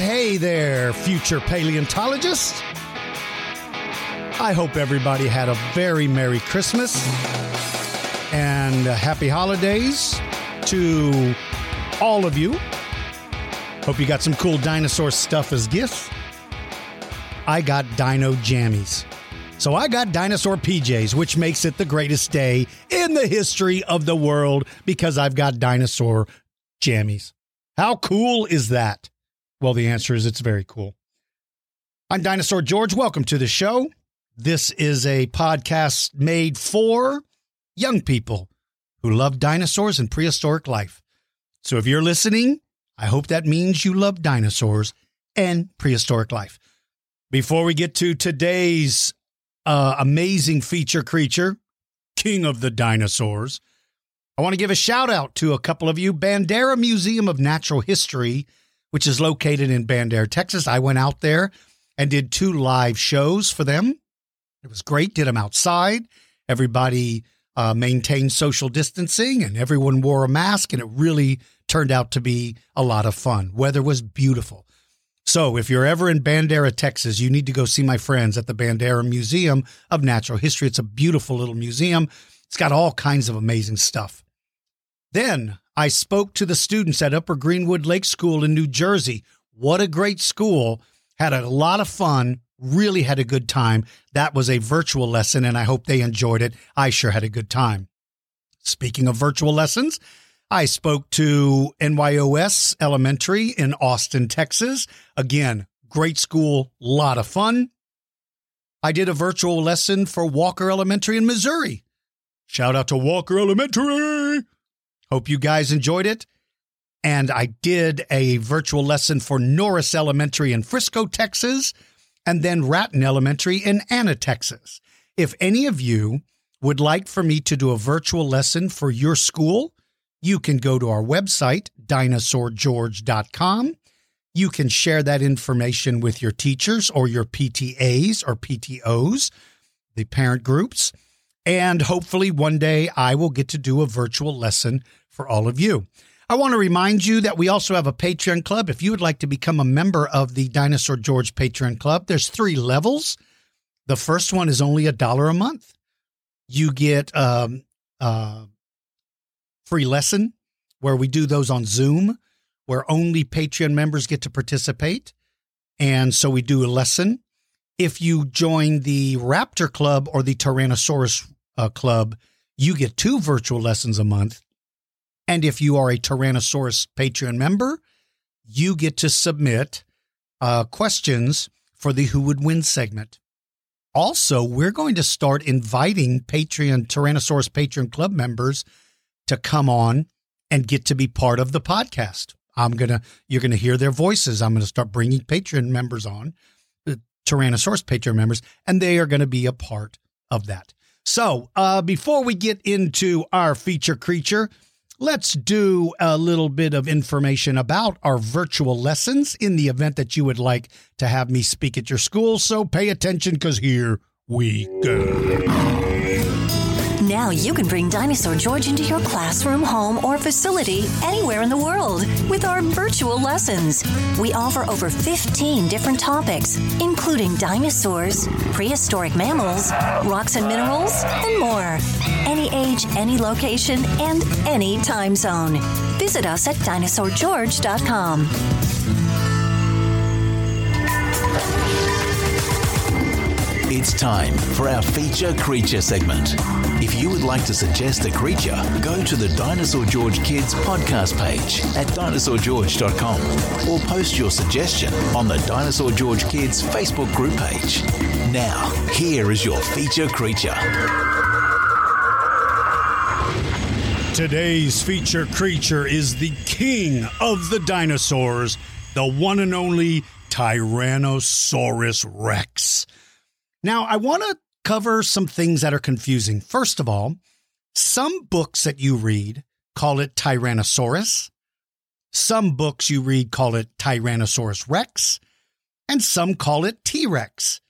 hey there, future paleontologists. I hope everybody had a very Merry Christmas and happy holidays to all of you. Hope you got some cool dinosaur stuff as gifts. I got dino jammies. So I got dinosaur PJs, which makes it the greatest day in the history of the world because I've got dinosaur jammies. How cool is that? Well, the answer is it's very cool. I'm Dinosaur George. Welcome to the show. This is a podcast made for young people who love dinosaurs and prehistoric life. So if you're listening, I hope that means you love dinosaurs and prehistoric life. Before we get to today's uh, amazing feature creature, King of the Dinosaurs, I want to give a shout out to a couple of you. Bandera Museum of Natural History, which is located in Bandera, Texas. I went out there and did two live shows for them. It was great. Did them outside. Everybody uh, maintained social distancing and everyone wore a mask, and it really turned out to be a lot of fun. Weather was beautiful. So, if you're ever in Bandera, Texas, you need to go see my friends at the Bandera Museum of Natural History. It's a beautiful little museum. It's got all kinds of amazing stuff. Then I spoke to the students at Upper Greenwood Lake School in New Jersey. What a great school. Had a lot of fun, really had a good time. That was a virtual lesson, and I hope they enjoyed it. I sure had a good time. Speaking of virtual lessons, I spoke to NYOS Elementary in Austin, Texas. Again, great school, lot of fun. I did a virtual lesson for Walker Elementary in Missouri. Shout out to Walker Elementary. Hope you guys enjoyed it. And I did a virtual lesson for Norris Elementary in Frisco, Texas, and then Rattan Elementary in Anna, Texas. If any of you would like for me to do a virtual lesson for your school, you can go to our website, dinosaurgeorge.com. You can share that information with your teachers or your PTAs or PTOs, the parent groups. And hopefully one day I will get to do a virtual lesson for all of you. I want to remind you that we also have a Patreon club. If you would like to become a member of the Dinosaur George Patreon club, there's three levels. The first one is only a dollar a month. You get um, uh, free lesson where we do those on Zoom, where only Patreon members get to participate. And so we do a lesson. If you join the Raptor Club or the Tyrannosaurus uh, Club, you get two virtual lessons a month. And if you are a Tyrannosaurus Patreon member, you get to submit uh, questions for the Who Would Win segment. Also, we're going to start inviting Patreon Tyrannosaurus Patreon Club members to come on and get to be part of the podcast. I'm gonna you're gonna hear their voices. I'm gonna start bringing Patreon members on, Tyrannosaurus Patreon members, and they are going to be a part of that. So, uh, before we get into our feature creature, let's do a little bit of information about our virtual lessons in the event that you would like to have me speak at your school. So pay attention because here we go. Now you can bring Dinosaur George into your classroom, home, or facility anywhere in the world with our virtual lessons. We offer over 15 different topics, including dinosaurs, prehistoric mammals, rocks and minerals, and more. Any age, any location, and any time zone. Visit us at dinosaurgeorge.com. It's time for our feature creature segment. If you would like to suggest a creature, go to the Dinosaur George Kids podcast page at dinosaurgeorge.com or post your suggestion on the Dinosaur George Kids Facebook group page. Now, here is your feature creature. Today's feature creature is the king of the dinosaurs, the one and only Tyrannosaurus Rex. Now, I want to cover some things that are confusing. First of all, some books that you read call it Tyrannosaurus. Some books you read call it Tyrannosaurus Rex, and some call it T Rex.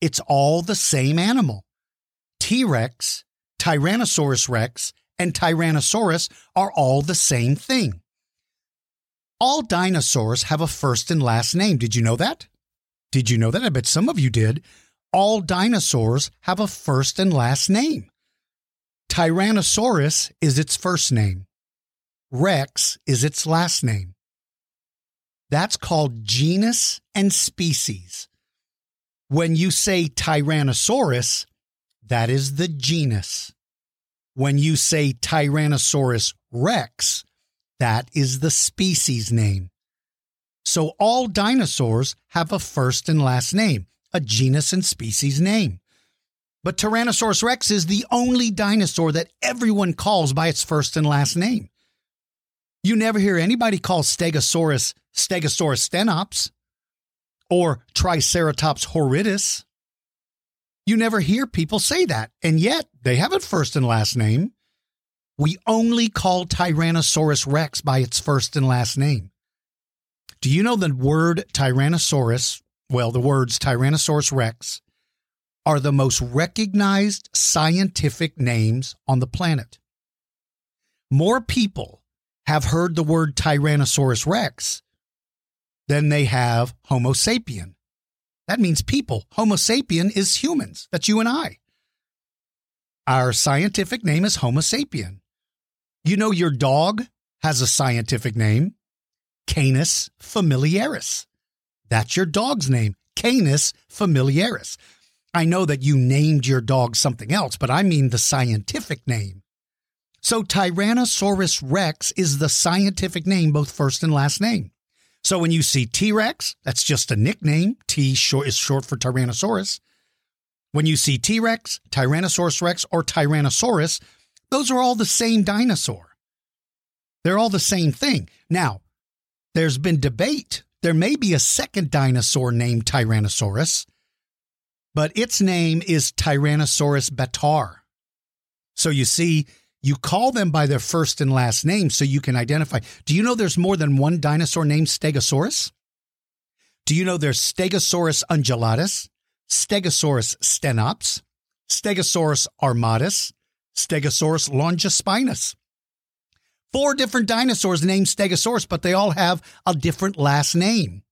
It's all the same animal. T Rex, Tyrannosaurus Rex, and Tyrannosaurus are all the same thing. All dinosaurs have a first and last name. Did you know that? Did you know that? I bet some of you did. All dinosaurs have a first and last name. Tyrannosaurus is its first name. Rex is its last name. That's called genus and species. When you say Tyrannosaurus, that is the genus. When you say Tyrannosaurus rex, that is the species name. So all dinosaurs have a first and last name, a genus and species name. But Tyrannosaurus rex is the only dinosaur that everyone calls by its first and last name. You never hear anybody call Stegosaurus Stegosaurus stenops or Triceratops horridus. You never hear people say that, and yet they have a first and last name. We only call Tyrannosaurus rex by its first and last name. Do you know the word Tyrannosaurus? Well, the words Tyrannosaurus rex are the most recognized scientific names on the planet. More people have heard the word Tyrannosaurus rex than they have Homo sapien. That means people. Homo sapien is humans. That's you and I. Our scientific name is Homo sapien. You know, your dog has a scientific name Canis familiaris. That's your dog's name, Canis familiaris. I know that you named your dog something else, but I mean the scientific name. So Tyrannosaurus rex is the scientific name, both first and last name. So when you see T Rex, that's just a nickname. T is short for Tyrannosaurus. When you see T Rex, Tyrannosaurus Rex, or Tyrannosaurus, those are all the same dinosaur. They're all the same thing. Now, there's been debate. There may be a second dinosaur named Tyrannosaurus, but its name is Tyrannosaurus bataar. So you see, you call them by their first and last name so you can identify. Do you know there's more than one dinosaur named Stegosaurus? Do you know there's Stegosaurus undulatus, Stegosaurus stenops, Stegosaurus armatus, Stegosaurus longispinus. Four different dinosaurs named Stegosaurus, but they all have a different last name.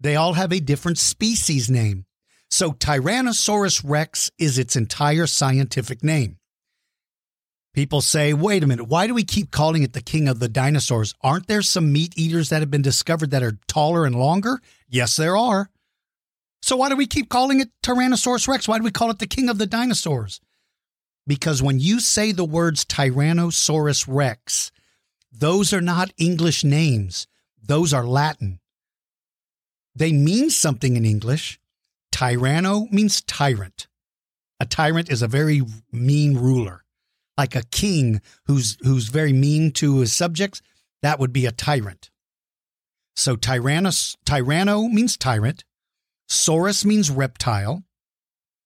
They all have a different species name. So Tyrannosaurus rex is its entire scientific name. People say, wait a minute, why do we keep calling it the king of the dinosaurs? Aren't there some meat eaters that have been discovered that are taller and longer? Yes, there are. So why do we keep calling it Tyrannosaurus rex? Why do we call it the king of the dinosaurs? Because when you say the words Tyrannosaurus rex, those are not English names, those are Latin. They mean something in English. Tyranno means tyrant. A tyrant is a very mean ruler. Like a king who's who's very mean to his subjects, that would be a tyrant. So tyrannos, tyranno means tyrant, saurus means reptile,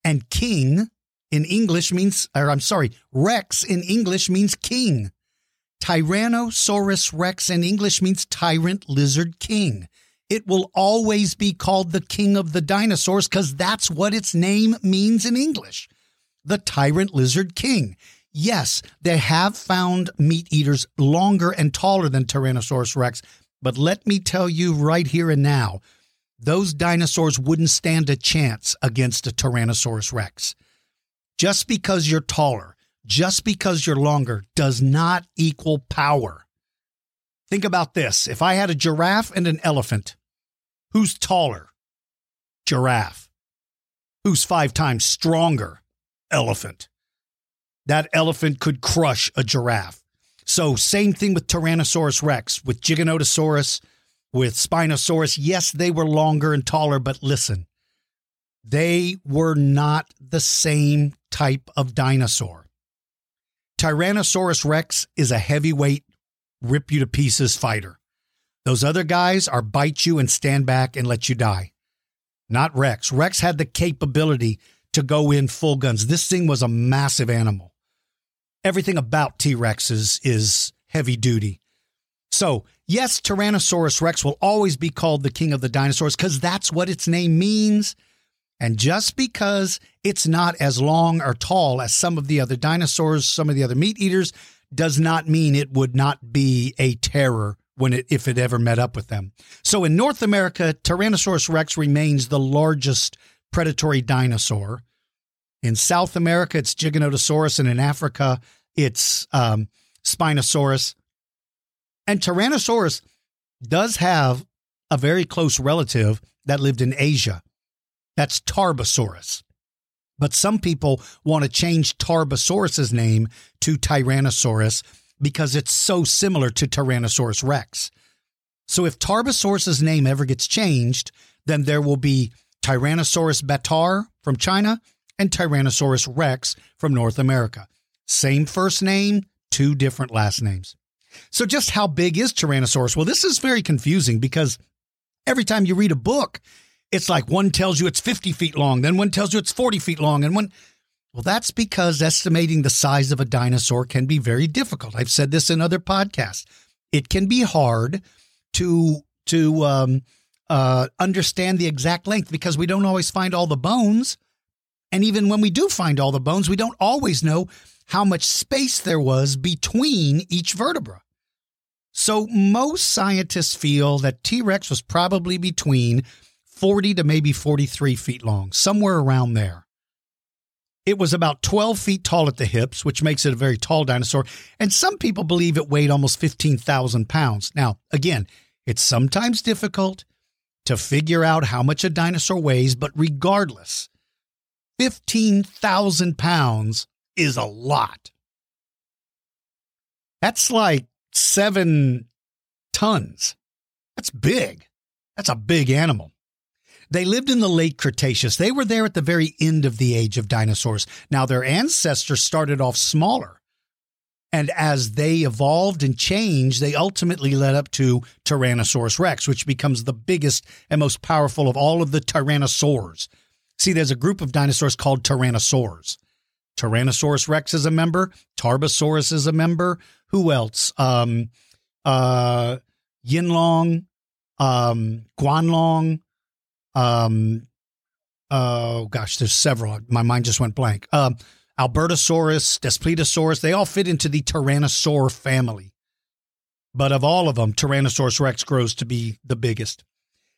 and king in English means, or I'm sorry, Rex in English means king. Tyrannosaurus Rex in English means tyrant lizard king. It will always be called the king of the dinosaurs because that's what its name means in English. The tyrant lizard king. Yes, they have found meat eaters longer and taller than Tyrannosaurus Rex, but let me tell you right here and now, those dinosaurs wouldn't stand a chance against a Tyrannosaurus Rex. Just because you're taller, just because you're longer does not equal power. Think about this. If I had a giraffe and an elephant, who's taller? Giraffe. Who's five times stronger? Elephant. That elephant could crush a giraffe. So, same thing with Tyrannosaurus rex, with Giganotosaurus, with Spinosaurus. Yes, they were longer and taller, but listen, they were not the same type of dinosaur. Tyrannosaurus rex is a heavyweight, rip you to pieces fighter. Those other guys are bite you and stand back and let you die. Not Rex. Rex had the capability to go in full guns. This thing was a massive animal. Everything about T Rexes is heavy duty. So, yes, Tyrannosaurus Rex will always be called the king of the dinosaurs because that's what its name means. And just because it's not as long or tall as some of the other dinosaurs, some of the other meat eaters, does not mean it would not be a terror when it if it ever met up with them. So in North America, Tyrannosaurus rex remains the largest predatory dinosaur. In South America, it's Giganotosaurus, and in Africa, it's um, Spinosaurus. And Tyrannosaurus does have a very close relative that lived in Asia. That's Tarbosaurus. But some people want to change Tarbosaurus's name to Tyrannosaurus because it's so similar to Tyrannosaurus rex. So if Tarbosaurus's name ever gets changed, then there will be Tyrannosaurus bataar from China and Tyrannosaurus rex from North America. Same first name, two different last names. So just how big is Tyrannosaurus? Well, this is very confusing because every time you read a book, it's like one tells you it's 50 feet long, then one tells you it's 40 feet long, and one. Well, that's because estimating the size of a dinosaur can be very difficult. I've said this in other podcasts. It can be hard to to um, uh, understand the exact length because we don't always find all the bones, and even when we do find all the bones, we don't always know how much space there was between each vertebra. So most scientists feel that T Rex was probably between 40 to maybe 43 feet long, somewhere around there. It was about 12 feet tall at the hips, which makes it a very tall dinosaur. And some people believe it weighed almost 15,000 pounds. Now, again, it's sometimes difficult to figure out how much a dinosaur weighs, but regardless, 15,000 pounds is a lot. That's like seven tons. That's big. That's a big animal. They lived in the late Cretaceous. They were there at the very end of the age of dinosaurs. Now, their ancestors started off smaller. And as they evolved and changed, they ultimately led up to Tyrannosaurus rex, which becomes the biggest and most powerful of all of the tyrannosaurs. See, there's a group of dinosaurs called tyrannosaurs. Tyrannosaurus rex is a member, Tarbosaurus is a member. Who else? Um, uh, Yinlong, um, Guanlong, um, oh gosh, there's several. My mind just went blank. Um, Albertosaurus, Daspletosaurus, they all fit into the Tyrannosaur family. But of all of them, Tyrannosaurus rex grows to be the biggest.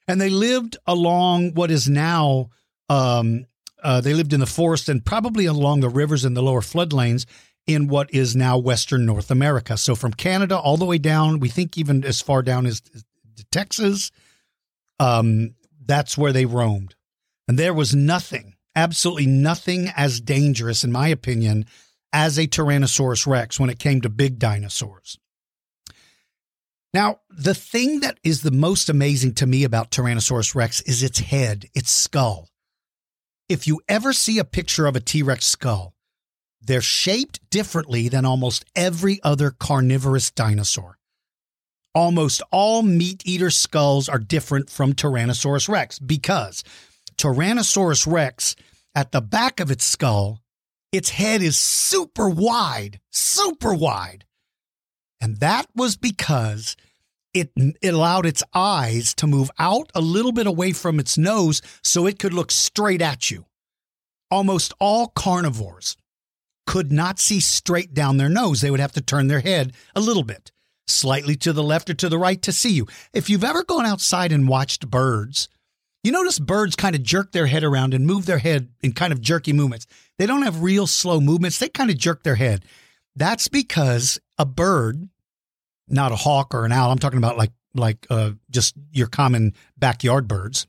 And they lived along what is now, um, uh, they lived in the forest and probably along the rivers and the lower floodplains in what is now Western North America. So from Canada all the way down, we think even as far down as Texas, um, that's where they roamed. And there was nothing, absolutely nothing as dangerous, in my opinion, as a Tyrannosaurus rex when it came to big dinosaurs. Now, the thing that is the most amazing to me about Tyrannosaurus rex is its head, its skull. If you ever see a picture of a T Rex skull, they're shaped differently than almost every other carnivorous dinosaur. Almost all meat eater skulls are different from Tyrannosaurus rex because Tyrannosaurus rex, at the back of its skull, its head is super wide, super wide. And that was because it, it allowed its eyes to move out a little bit away from its nose so it could look straight at you. Almost all carnivores could not see straight down their nose. They would have to turn their head a little bit slightly to the left or to the right to see you. If you've ever gone outside and watched birds, you notice birds kind of jerk their head around and move their head in kind of jerky movements. They don't have real slow movements, they kind of jerk their head. That's because a bird, not a hawk or an owl, I'm talking about like like uh, just your common backyard birds.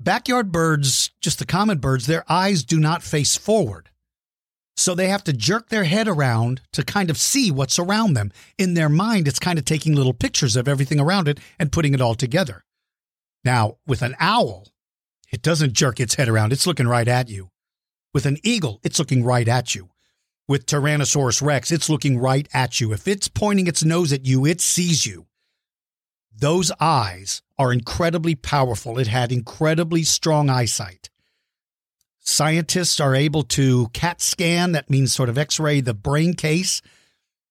Backyard birds, just the common birds, their eyes do not face forward. So they have to jerk their head around to kind of see what's around them. In their mind, it's kind of taking little pictures of everything around it and putting it all together. Now, with an owl, it doesn't jerk its head around, it's looking right at you. With an eagle, it's looking right at you. With Tyrannosaurus rex, it's looking right at you. If it's pointing its nose at you, it sees you. those eyes are incredibly powerful. It had incredibly strong eyesight. Scientists are able to CAT scan, that means sort of x ray the brain case.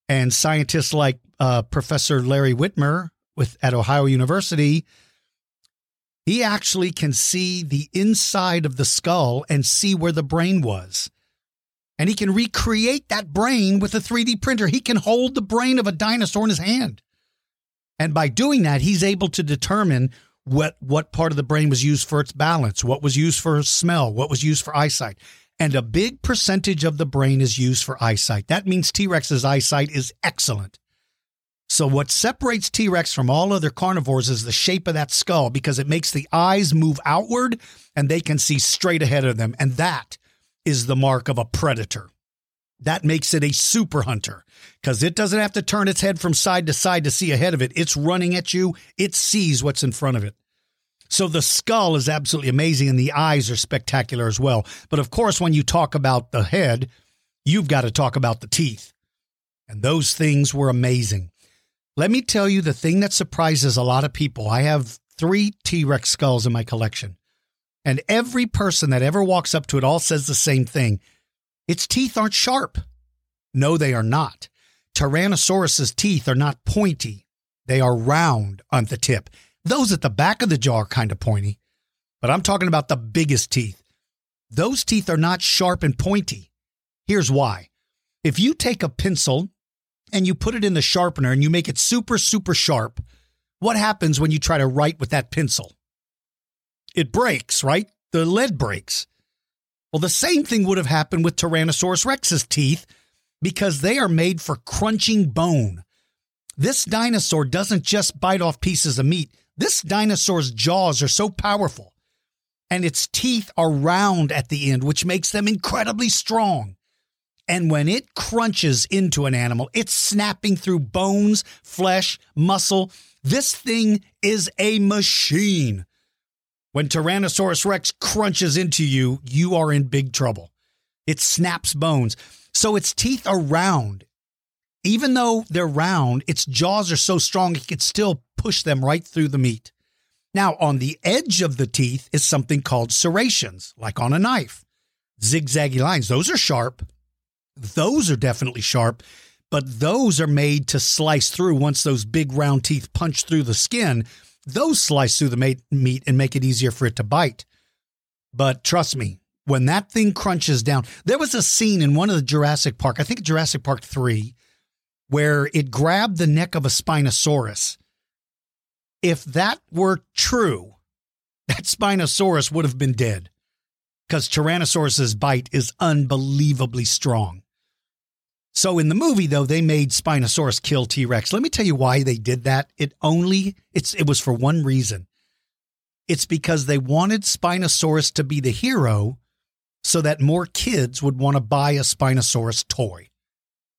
And scientists like uh, Professor Larry Witmer with, at Ohio University, he actually can see the inside of the skull and see where the brain was. And he can recreate that brain with a 3D printer. He can hold the brain of a dinosaur in his hand. And by doing that, he's able to determine what what part of the brain was used for its balance, what was used for smell, what was used for eyesight. And a big percentage of the brain is used for eyesight. That means T-Rex's eyesight is excellent. So what separates T-Rex from all other carnivores is the shape of that skull because it makes the eyes move outward and they can see straight ahead of them and that is the mark of a predator. That makes it a super hunter because it doesn't have to turn its head from side to side to see ahead of it. It's running at you, it sees what's in front of it. So the skull is absolutely amazing and the eyes are spectacular as well. But of course, when you talk about the head, you've got to talk about the teeth. And those things were amazing. Let me tell you the thing that surprises a lot of people. I have three T Rex skulls in my collection, and every person that ever walks up to it all says the same thing its teeth aren't sharp. No, they are not. Tyrannosaurus's teeth are not pointy. They are round on the tip. Those at the back of the jaw are kind of pointy, but I'm talking about the biggest teeth. Those teeth are not sharp and pointy. Here's why. If you take a pencil and you put it in the sharpener and you make it super, super sharp, what happens when you try to write with that pencil? It breaks, right? The lead breaks. Well, the same thing would have happened with Tyrannosaurus rex's teeth because they are made for crunching bone. This dinosaur doesn't just bite off pieces of meat. This dinosaur's jaws are so powerful and its teeth are round at the end, which makes them incredibly strong. And when it crunches into an animal, it's snapping through bones, flesh, muscle. This thing is a machine. When Tyrannosaurus Rex crunches into you, you are in big trouble. It snaps bones. So its teeth are round. Even though they're round, its jaws are so strong it can still push them right through the meat. Now, on the edge of the teeth is something called serrations, like on a knife. Zigzaggy lines, those are sharp. Those are definitely sharp, but those are made to slice through once those big round teeth punch through the skin those slice through the meat and make it easier for it to bite. But trust me, when that thing crunches down, there was a scene in one of the Jurassic Park, I think Jurassic Park 3, where it grabbed the neck of a Spinosaurus. If that were true, that Spinosaurus would have been dead because Tyrannosaurus's bite is unbelievably strong. So in the movie, though, they made Spinosaurus kill T Rex. Let me tell you why they did that. It only it's it was for one reason. It's because they wanted Spinosaurus to be the hero, so that more kids would want to buy a Spinosaurus toy.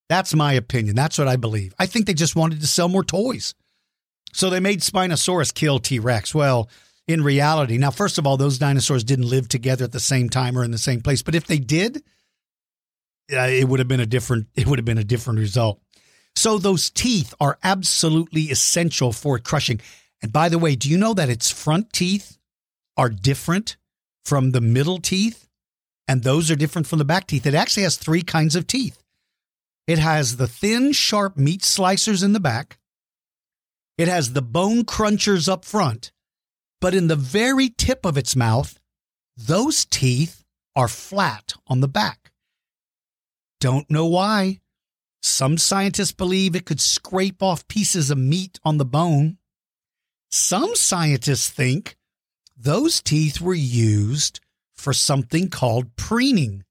That's my opinion. That's what I believe. I think they just wanted to sell more toys. So they made Spinosaurus kill T Rex. Well, in reality, now, first of all, those dinosaurs didn't live together at the same time or in the same place. But if they did, Uh, it would have been a different it would have been a different result. So those teeth are absolutely essential for crushing. And by the way, do you know that its front teeth are different from the middle teeth? And those are different from the back teeth. It actually has three kinds of teeth. It has the thin, sharp meat slicers in the back. It has the bone crunchers up front. But in the very tip of its mouth, those teeth are flat on the back. Don't know why. Some scientists believe it could scrape off pieces of meat on the bone. Some scientists think those teeth were used for something called preening.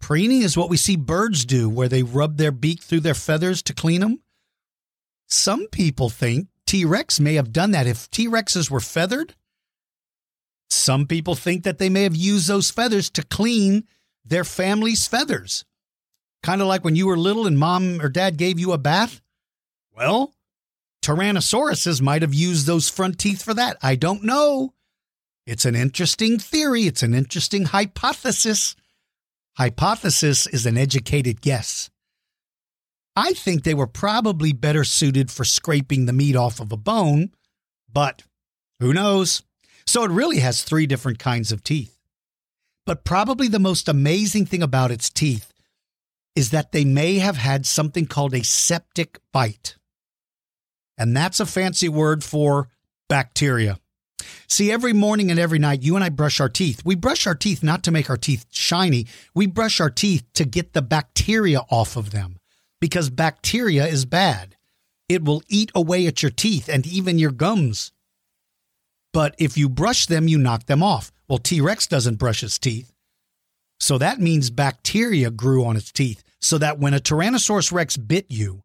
Preening is what we see birds do, where they rub their beak through their feathers to clean them. Some people think T Rex may have done that if T Rexes were feathered. Some people think that they may have used those feathers to clean their family's feathers. Kind of like when you were little and mom or dad gave you a bath? Well, Tyrannosauruses might have used those front teeth for that. I don't know. It's an interesting theory. It's an interesting hypothesis. Hypothesis is an educated guess. I think they were probably better suited for scraping the meat off of a bone, but who knows? So it really has three different kinds of teeth. But probably the most amazing thing about its teeth is that they may have had something called a septic bite. And that's a fancy word for bacteria. See, every morning and every night, you and I brush our teeth. We brush our teeth not to make our teeth shiny. We brush our teeth to get the bacteria off of them because bacteria is bad. It will eat away at your teeth and even your gums. But if you brush them, you knock them off. Well, T Rex doesn't brush his teeth. So that means bacteria grew on its teeth so that when a Tyrannosaurus Rex bit you,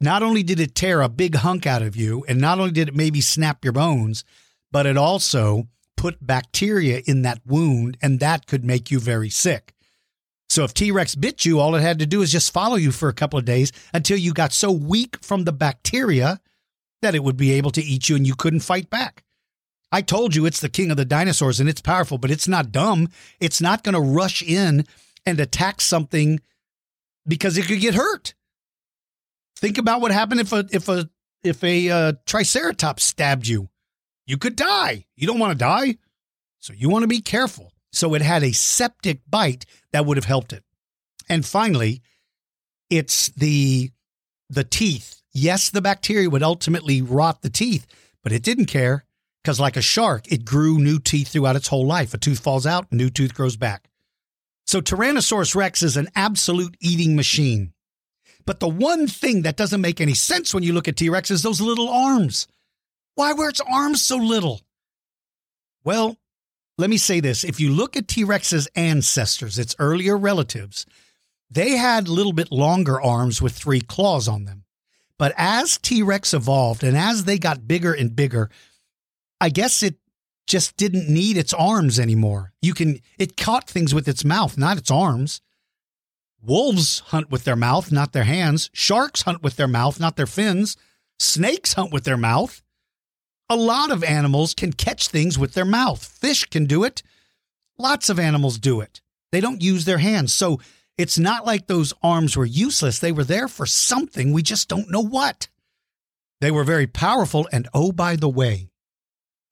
not only did it tear a big hunk out of you, and not only did it maybe snap your bones, but it also put bacteria in that wound, and that could make you very sick. So if T Rex bit you, all it had to do is just follow you for a couple of days until you got so weak from the bacteria that it would be able to eat you and you couldn't fight back. I told you it's the king of the dinosaurs and it's powerful, but it's not dumb. It's not going to rush in and attack something because it could get hurt. Think about what happened if a if a if a uh, triceratops stabbed you. You could die. You don't want to die. So you want to be careful. So it had a septic bite that would have helped it. And finally, it's the the teeth. Yes, the bacteria would ultimately rot the teeth, but it didn't care because like a shark, it grew new teeth throughout its whole life. A tooth falls out, new tooth grows back. So Tyrannosaurus rex is an absolute eating machine. But the one thing that doesn't make any sense when you look at T Rex is those little arms. Why were its arms so little? Well, let me say this. If you look at T Rex's ancestors, its earlier relatives, they had a little bit longer arms with three claws on them. But as T Rex evolved and as they got bigger and bigger, I guess it just didn't need its arms anymore. You can, it caught things with its mouth, not its arms. Wolves hunt with their mouth, not their hands. Sharks hunt with their mouth, not their fins. Snakes hunt with their mouth. A lot of animals can catch things with their mouth. Fish can do it. Lots of animals do it. They don't use their hands. So it's not like those arms were useless. They were there for something. We just don't know what. They were very powerful. And oh, by the way,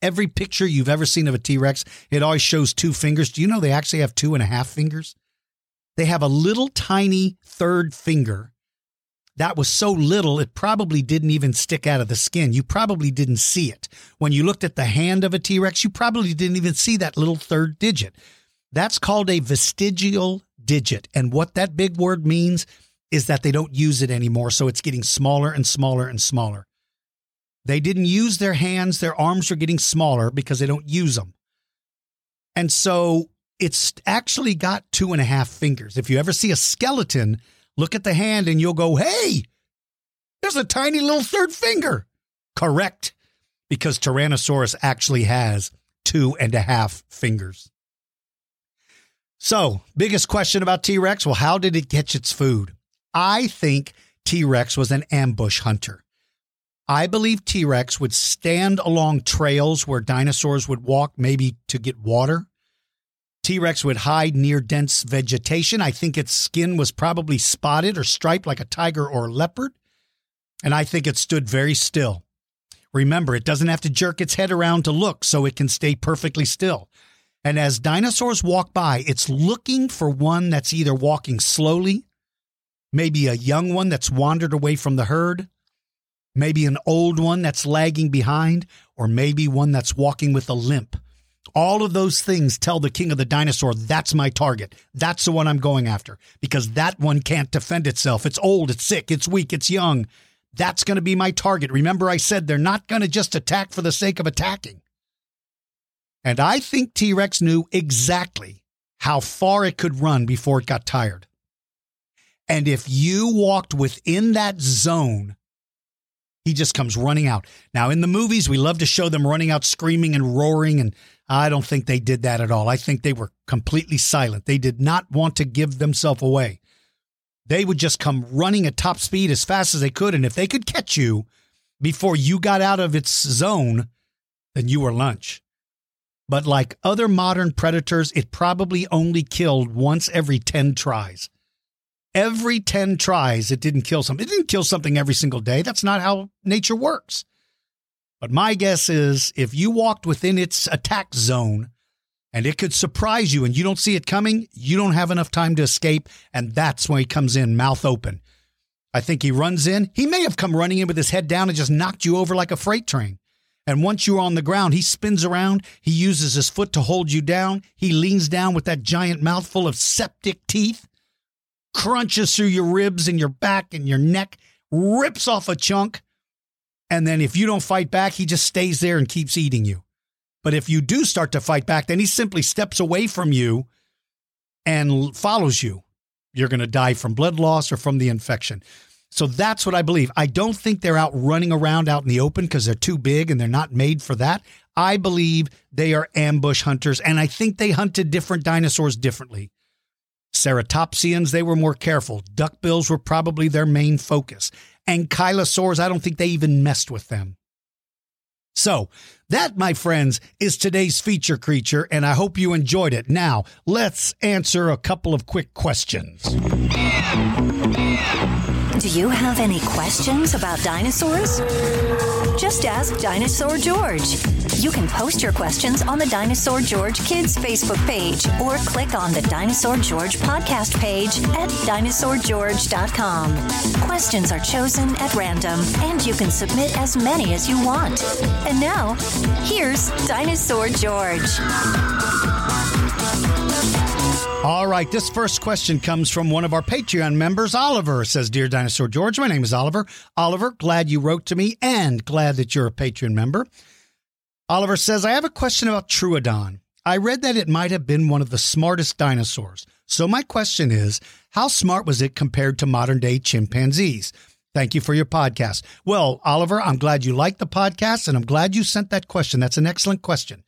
every picture you've ever seen of a T Rex, it always shows two fingers. Do you know they actually have two and a half fingers? They have a little tiny third finger that was so little it probably didn't even stick out of the skin. You probably didn't see it. When you looked at the hand of a T Rex, you probably didn't even see that little third digit. That's called a vestigial digit. And what that big word means is that they don't use it anymore. So it's getting smaller and smaller and smaller. They didn't use their hands, their arms are getting smaller because they don't use them. And so it's actually got two and a half fingers. If you ever see a skeleton, look at the hand and you'll go, hey, there's a tiny little third finger. Correct, because Tyrannosaurus actually has two and a half fingers. So, biggest question about T Rex well, how did it catch its food? I think T Rex was an ambush hunter. I believe T Rex would stand along trails where dinosaurs would walk, maybe to get water. T Rex would hide near dense vegetation. I think its skin was probably spotted or striped like a tiger or a leopard. And I think it stood very still. Remember, it doesn't have to jerk its head around to look, so it can stay perfectly still. And as dinosaurs walk by, it's looking for one that's either walking slowly, maybe a young one that's wandered away from the herd, maybe an old one that's lagging behind, or maybe one that's walking with a limp all of those things tell the king of the dinosaur, that's my target. That's the one I'm going after because that one can't defend itself. It's old, it's sick, it's weak, it's young. That's going to be my target. Remember, I said they're not going to just attack for the sake of attacking. And I think T Rex knew exactly how far it could run before it got tired. And if you walked within that zone, he just comes running out. Now, in the movies, we love to show them running out screaming and roaring and I don't think they did that at all. I think they were completely silent. They did not want to give themselves away. They would just come running at top speed as fast as they could. And if they could catch you before you got out of its zone, then you were lunch. But like other modern predators, it probably only killed once every 10 tries. Every 10 tries, it didn't kill something. It didn't kill something every single day. That's not how nature works. But my guess is if you walked within its attack zone and it could surprise you and you don't see it coming, you don't have enough time to escape. And that's when he comes in, mouth open. I think he runs in. He may have come running in with his head down and just knocked you over like a freight train. And once you're on the ground, he spins around. He uses his foot to hold you down. He leans down with that giant mouthful of septic teeth, crunches through your ribs and your back and your neck, rips off a chunk. And then if you don't fight back, he just stays there and keeps eating you. But if you do start to fight back, then he simply steps away from you and follows you. You're going to die from blood loss or from the infection. So that's what I believe. I don't think they're out running around out in the open because they're too big and they're not made for that. I believe they are ambush hunters, and I think they hunted different dinosaurs differently. Ceratopsians, they were more careful. Duckbills were probably their main focus. Ankylosaurs, I don't think they even messed with them. So, that, my friends, is today's feature creature, and I hope you enjoyed it. Now, let's answer a couple of quick questions. Do you have any questions about dinosaurs? Just ask Dinosaur George. You can post your questions on the Dinosaur George Kids Facebook page or click on the Dinosaur George podcast page at dinosaurgeorge.com. Questions are chosen at random and you can submit as many as you want. And now, here's Dinosaur George. All right, this first question comes from one of our Patreon members, Oliver. Says, Dear Dinosaur George, my name is Oliver. Oliver, glad you wrote to me and glad that you're a Patreon member. Oliver says, I have a question about Troodon. I read that it might have been one of the smartest dinosaurs. So my question is, how smart was it compared to modern day chimpanzees? Thank you for your podcast. Well, Oliver, I'm glad you liked the podcast and I'm glad you sent that question. That's an excellent question.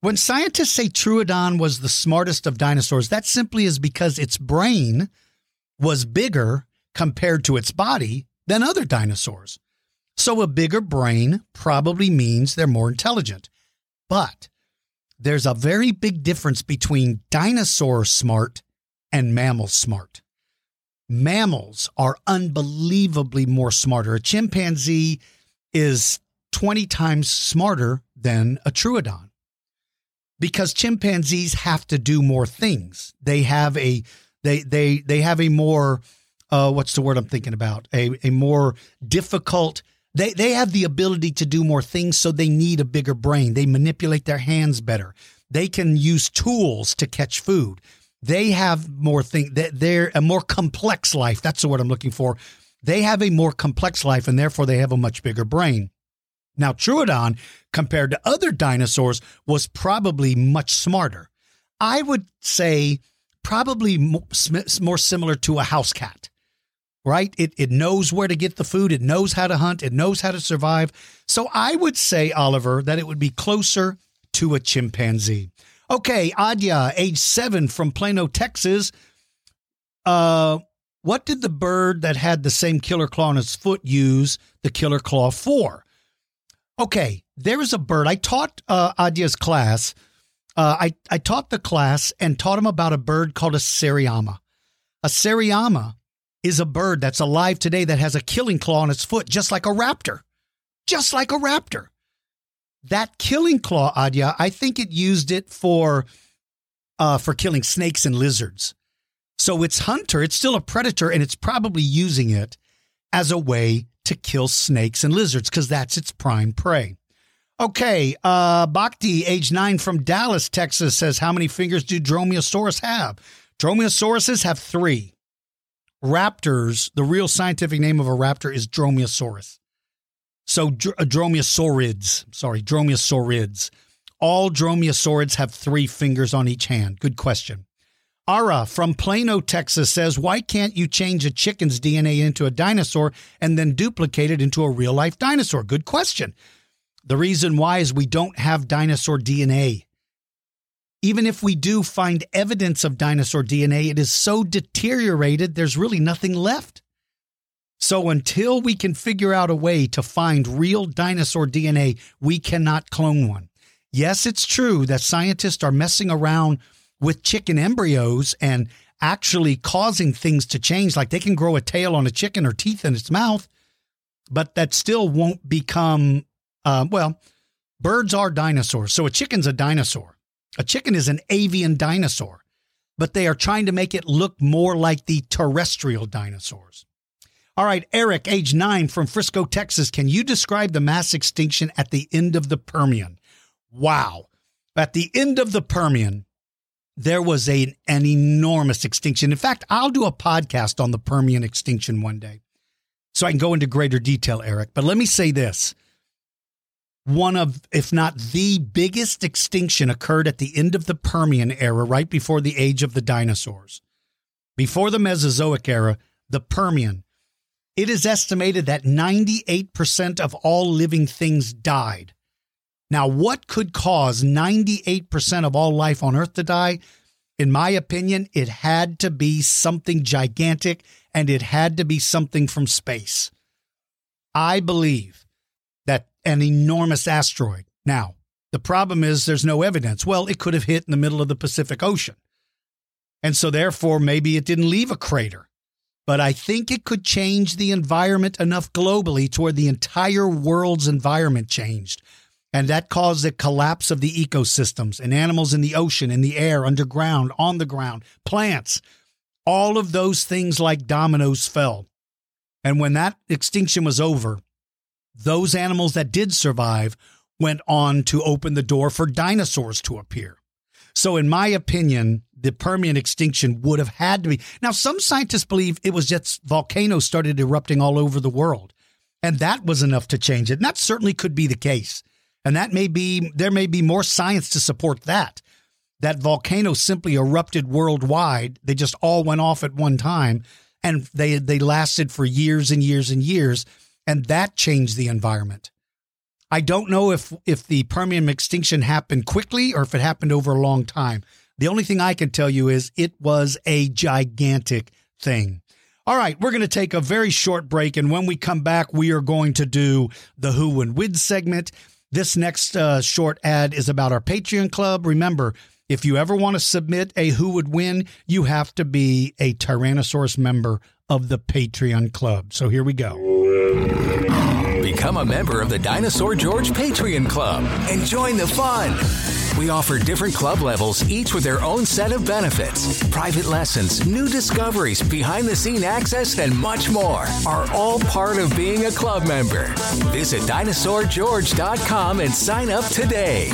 When scientists say Troodon was the smartest of dinosaurs, that simply is because its brain was bigger compared to its body than other dinosaurs. So a bigger brain probably means they're more intelligent. But there's a very big difference between dinosaur smart and mammal smart. Mammals are unbelievably more smarter. A chimpanzee is 20 times smarter than a Troodon because chimpanzees have to do more things. They have a they they they have a more uh, what's the word I'm thinking about? A a more difficult. They they have the ability to do more things, so they need a bigger brain. They manipulate their hands better. They can use tools to catch food. They have more things. They're a more complex life. That's the word I'm looking for. They have a more complex life, and therefore they have a much bigger brain. Now, Troodon, compared to other dinosaurs, was probably much smarter. I would say probably more similar to a house cat, right? It, it knows where to get the food, it knows how to hunt, it knows how to survive. So I would say, Oliver, that it would be closer to a chimpanzee. Okay, Adya, age seven from Plano, Texas. Uh, what did the bird that had the same killer claw on its foot use the killer claw for? Okay, there is a bird. I taught uh, Adya's class. Uh, I, I taught the class and taught him about a bird called a Seriama. A Seriama is a bird that's alive today that has a killing claw on its foot, just like a raptor. Just like a raptor. That killing claw, Adya, I think it used it for uh, for killing snakes and lizards. So it's hunter, it's still a predator, and it's probably using it as a way to kill snakes and lizards because that's its prime prey. Okay, uh, Bhakti, age nine from Dallas, Texas, says, How many fingers do Dromaeosaurus have? Dromaeosauruses have three. Raptors, the real scientific name of a raptor is Dromaeosaurus. So, dr- uh, Dromaeosaurids, sorry, Dromaeosaurids. All Dromaeosaurids have three fingers on each hand. Good question. Ara from Plano, Texas says, Why can't you change a chicken's DNA into a dinosaur and then duplicate it into a real life dinosaur? Good question. The reason why is we don't have dinosaur DNA. Even if we do find evidence of dinosaur DNA, it is so deteriorated, there's really nothing left. So until we can figure out a way to find real dinosaur DNA, we cannot clone one. Yes, it's true that scientists are messing around with chicken embryos and actually causing things to change. Like they can grow a tail on a chicken or teeth in its mouth, but that still won't become, uh, well, birds are dinosaurs. So a chicken's a dinosaur. A chicken is an avian dinosaur, but they are trying to make it look more like the terrestrial dinosaurs. All right, Eric, age nine from Frisco, Texas. Can you describe the mass extinction at the end of the Permian? Wow. At the end of the Permian, there was a, an enormous extinction. In fact, I'll do a podcast on the Permian extinction one day so I can go into greater detail, Eric. But let me say this one of, if not the biggest extinction occurred at the end of the Permian era, right before the age of the dinosaurs. Before the Mesozoic era, the Permian, it is estimated that 98% of all living things died. Now, what could cause 98% of all life on Earth to die? In my opinion, it had to be something gigantic and it had to be something from space. I believe that an enormous asteroid. Now, the problem is there's no evidence. Well, it could have hit in the middle of the Pacific Ocean. And so, therefore, maybe it didn't leave a crater. But I think it could change the environment enough globally to where the entire world's environment changed and that caused the collapse of the ecosystems and animals in the ocean, in the air, underground, on the ground, plants. All of those things like dominoes fell. And when that extinction was over, those animals that did survive went on to open the door for dinosaurs to appear. So, in my opinion, the Permian extinction would have had to be. Now, some scientists believe it was just volcanoes started erupting all over the world, and that was enough to change it. And that certainly could be the case. And that may be, there may be more science to support that. That volcano simply erupted worldwide. They just all went off at one time and they, they lasted for years and years and years. And that changed the environment. I don't know if, if the Permian extinction happened quickly or if it happened over a long time. The only thing I can tell you is it was a gigantic thing. All right, we're going to take a very short break. And when we come back, we are going to do the Who Would Win segment. This next uh, short ad is about our Patreon club. Remember, if you ever want to submit a who would win, you have to be a Tyrannosaurus member of the Patreon club. So here we go. Become a member of the Dinosaur George Patreon Club and join the fun. We offer different club levels, each with their own set of benefits. Private lessons, new discoveries, behind the scene access, and much more are all part of being a club member. Visit dinosaurgeorge.com and sign up today.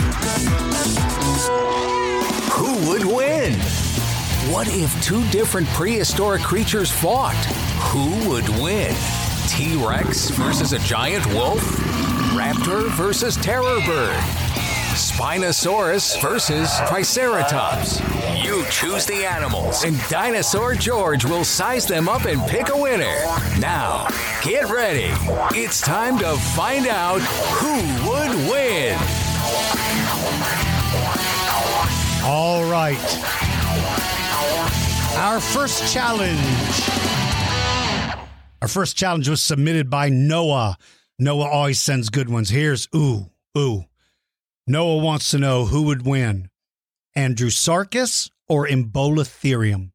Who would win? What if two different prehistoric creatures fought? Who would win? T Rex versus a giant wolf? Raptor versus terror bird? Spinosaurus versus Triceratops. You choose the animals, and Dinosaur George will size them up and pick a winner. Now, get ready. It's time to find out who would win. All right. Our first challenge. Our first challenge was submitted by Noah. Noah always sends good ones. Here's ooh, ooh. Noah wants to know who would win, Andrewsarchus or Embolotherium.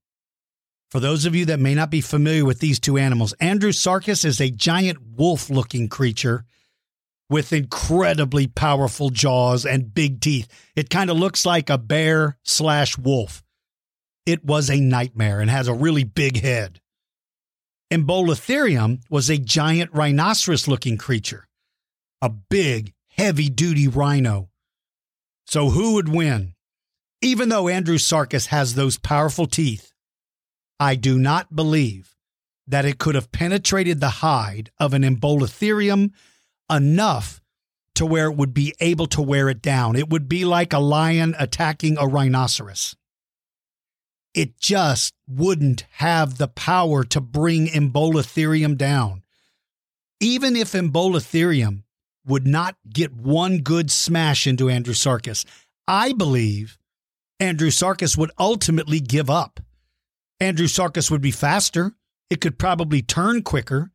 For those of you that may not be familiar with these two animals, Andrewsarchus is a giant wolf looking creature with incredibly powerful jaws and big teeth. It kind of looks like a bear slash wolf. It was a nightmare and has a really big head. Embolotherium was a giant rhinoceros looking creature, a big, heavy duty rhino so who would win? Even though Andrewsarchus has those powerful teeth, I do not believe that it could have penetrated the hide of an Embolotherium enough to where it would be able to wear it down. It would be like a lion attacking a rhinoceros. It just wouldn't have the power to bring Embolotherium down. Even if Embolotherium would not get one good smash into Andrewsarchus. I believe Andrewsarchus would ultimately give up. Andrewsarchus would be faster. It could probably turn quicker.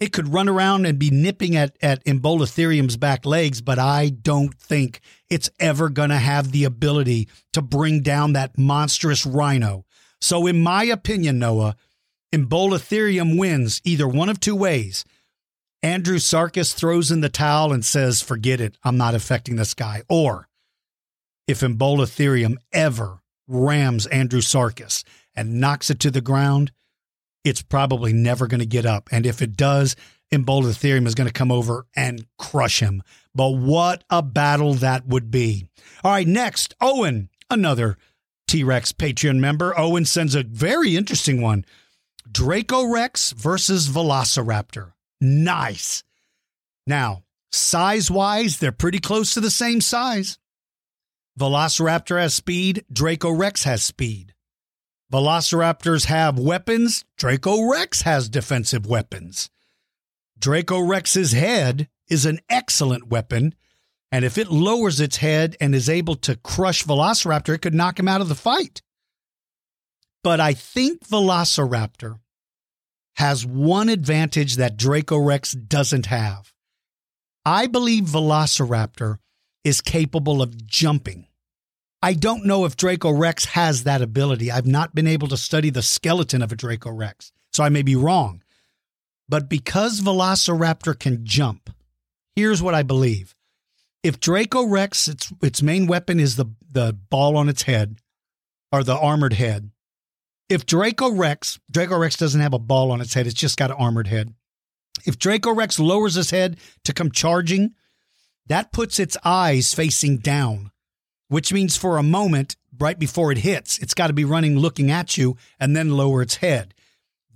It could run around and be nipping at, at Embolotherium's back legs, but I don't think it's ever going to have the ability to bring down that monstrous rhino. So, in my opinion, Noah, Embolotherium wins either one of two ways. Andrewsarchus throws in the towel and says, forget it, I'm not affecting this guy. Or if Embolotherium ever rams Andrewsarchus and knocks it to the ground, it's probably never going to get up. And if it does, Embolotherium is going to come over and crush him. But what a battle that would be. All right, next, Owen, another T Rex Patreon member. Owen sends a very interesting one Draco Rex versus Velociraptor. Nice. Now, size wise, they're pretty close to the same size. Velociraptor has speed, Draco Rex has speed. Velociraptors have weapons, Draco Rex has defensive weapons. Draco Rex's head is an excellent weapon, and if it lowers its head and is able to crush Velociraptor, it could knock him out of the fight. But I think Velociraptor has one advantage that Draco Rex doesn't have. I believe Velociraptor is capable of jumping. I don't know if Draco Rex has that ability. I've not been able to study the skeleton of a Draco Rex, so I may be wrong. But because Velociraptor can jump, here's what I believe. If Draco Rex, its its main weapon is the, the ball on its head or the armored head. If Draco Rex, Draco Rex doesn't have a ball on its head, it's just got an armored head. If Draco Rex lowers his head to come charging, that puts its eyes facing down, which means for a moment, right before it hits, it's got to be running looking at you and then lower its head.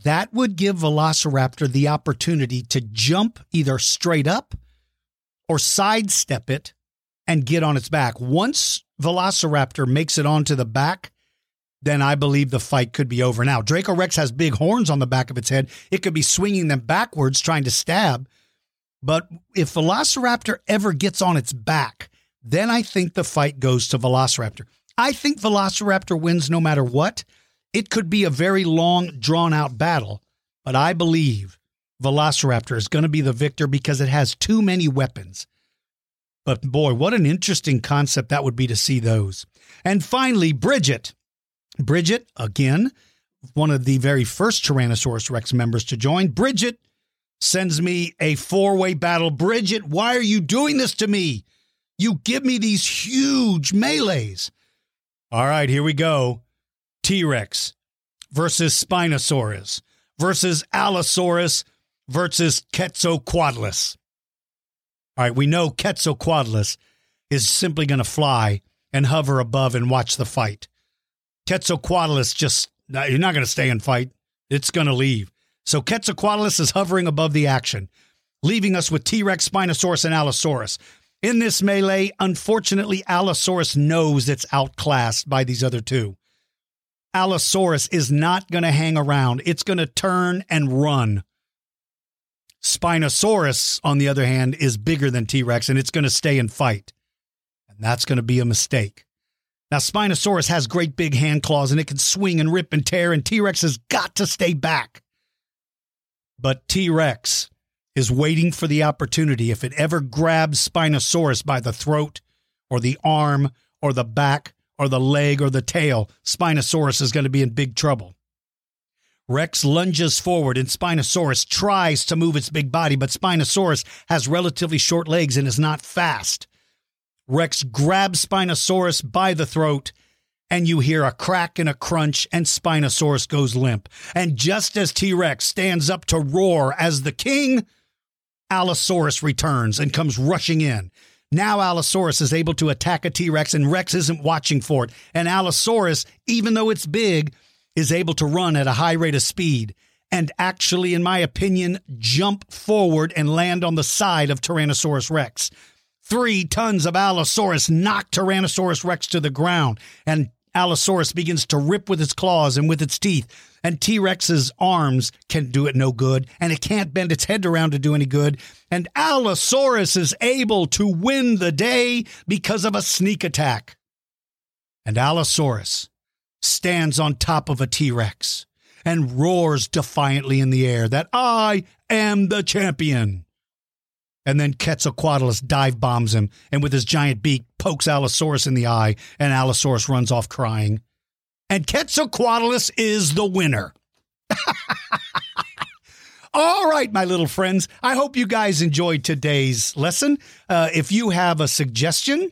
That would give Velociraptor the opportunity to jump either straight up or sidestep it and get on its back. Once Velociraptor makes it onto the back, then I believe the fight could be over. Now, Draco Rex has big horns on the back of its head. It could be swinging them backwards, trying to stab. But if Velociraptor ever gets on its back, then I think the fight goes to Velociraptor. I think Velociraptor wins no matter what. It could be a very long, drawn out battle, but I believe Velociraptor is going to be the victor because it has too many weapons. But boy, what an interesting concept that would be to see those. And finally, Bridget. Bridget, again, one of the very first Tyrannosaurus Rex members to join. Bridget sends me a four way battle. Bridget, why are you doing this to me? You give me these huge melees. All right, here we go. T Rex versus Spinosaurus versus Allosaurus versus Quetzalcoatlus. All right, we know Quetzalcoatlus is simply going to fly and hover above and watch the fight. Quetzalcoatlus just, you're not going to stay and fight. It's going to leave. So Quetzalcoatlus is hovering above the action, leaving us with T Rex, Spinosaurus, and Allosaurus. In this melee, unfortunately, Allosaurus knows it's outclassed by these other two. Allosaurus is not going to hang around. It's going to turn and run. Spinosaurus, on the other hand, is bigger than T Rex and it's going to stay and fight. And that's going to be a mistake. Now, Spinosaurus has great big hand claws and it can swing and rip and tear, and T Rex has got to stay back. But T Rex is waiting for the opportunity. If it ever grabs Spinosaurus by the throat or the arm or the back, or the leg or the tail, Spinosaurus is going to be in big trouble. Rex lunges forward and Spinosaurus tries to move its big body, but Spinosaurus has relatively short legs and is not fast. Rex grabs Spinosaurus by the throat, and you hear a crack and a crunch, and Spinosaurus goes limp. And just as T Rex stands up to roar as the king, Allosaurus returns and comes rushing in. Now Allosaurus is able to attack a T Rex, and Rex isn't watching for it. And Allosaurus, even though it's big, is able to run at a high rate of speed and actually, in my opinion, jump forward and land on the side of Tyrannosaurus Rex. Three tons of Allosaurus knock Tyrannosaurus Rex to the ground, and Allosaurus begins to rip with its claws and with its teeth. And T Rex's arms can do it no good, and it can't bend its head around to do any good. And Allosaurus is able to win the day because of a sneak attack. And Allosaurus stands on top of a T Rex and roars defiantly in the air that I am the champion. And then Quetzalcoatlus dive bombs him and with his giant beak pokes Allosaurus in the eye, and Allosaurus runs off crying. and Quetzalcoatlus is the winner. All right, my little friends. I hope you guys enjoyed today's lesson. Uh, if you have a suggestion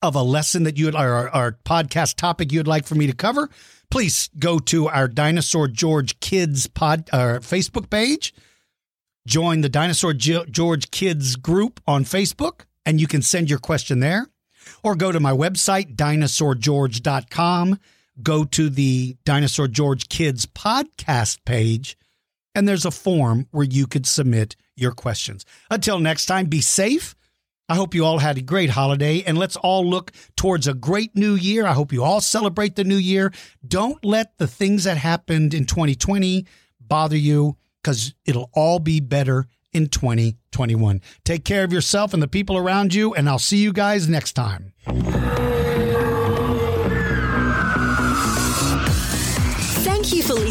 of a lesson that you would, or our podcast topic you'd like for me to cover, please go to our Dinosaur George Kids pod uh, Facebook page. Join the Dinosaur George Kids group on Facebook, and you can send your question there. Or go to my website, dinosaurgeorge.com. Go to the Dinosaur George Kids podcast page and there's a form where you could submit your questions. Until next time, be safe. I hope you all had a great holiday and let's all look towards a great new year. I hope you all celebrate the new year. Don't let the things that happened in 2020 bother you because it'll all be better in 2021. Take care of yourself and the people around you, and I'll see you guys next time.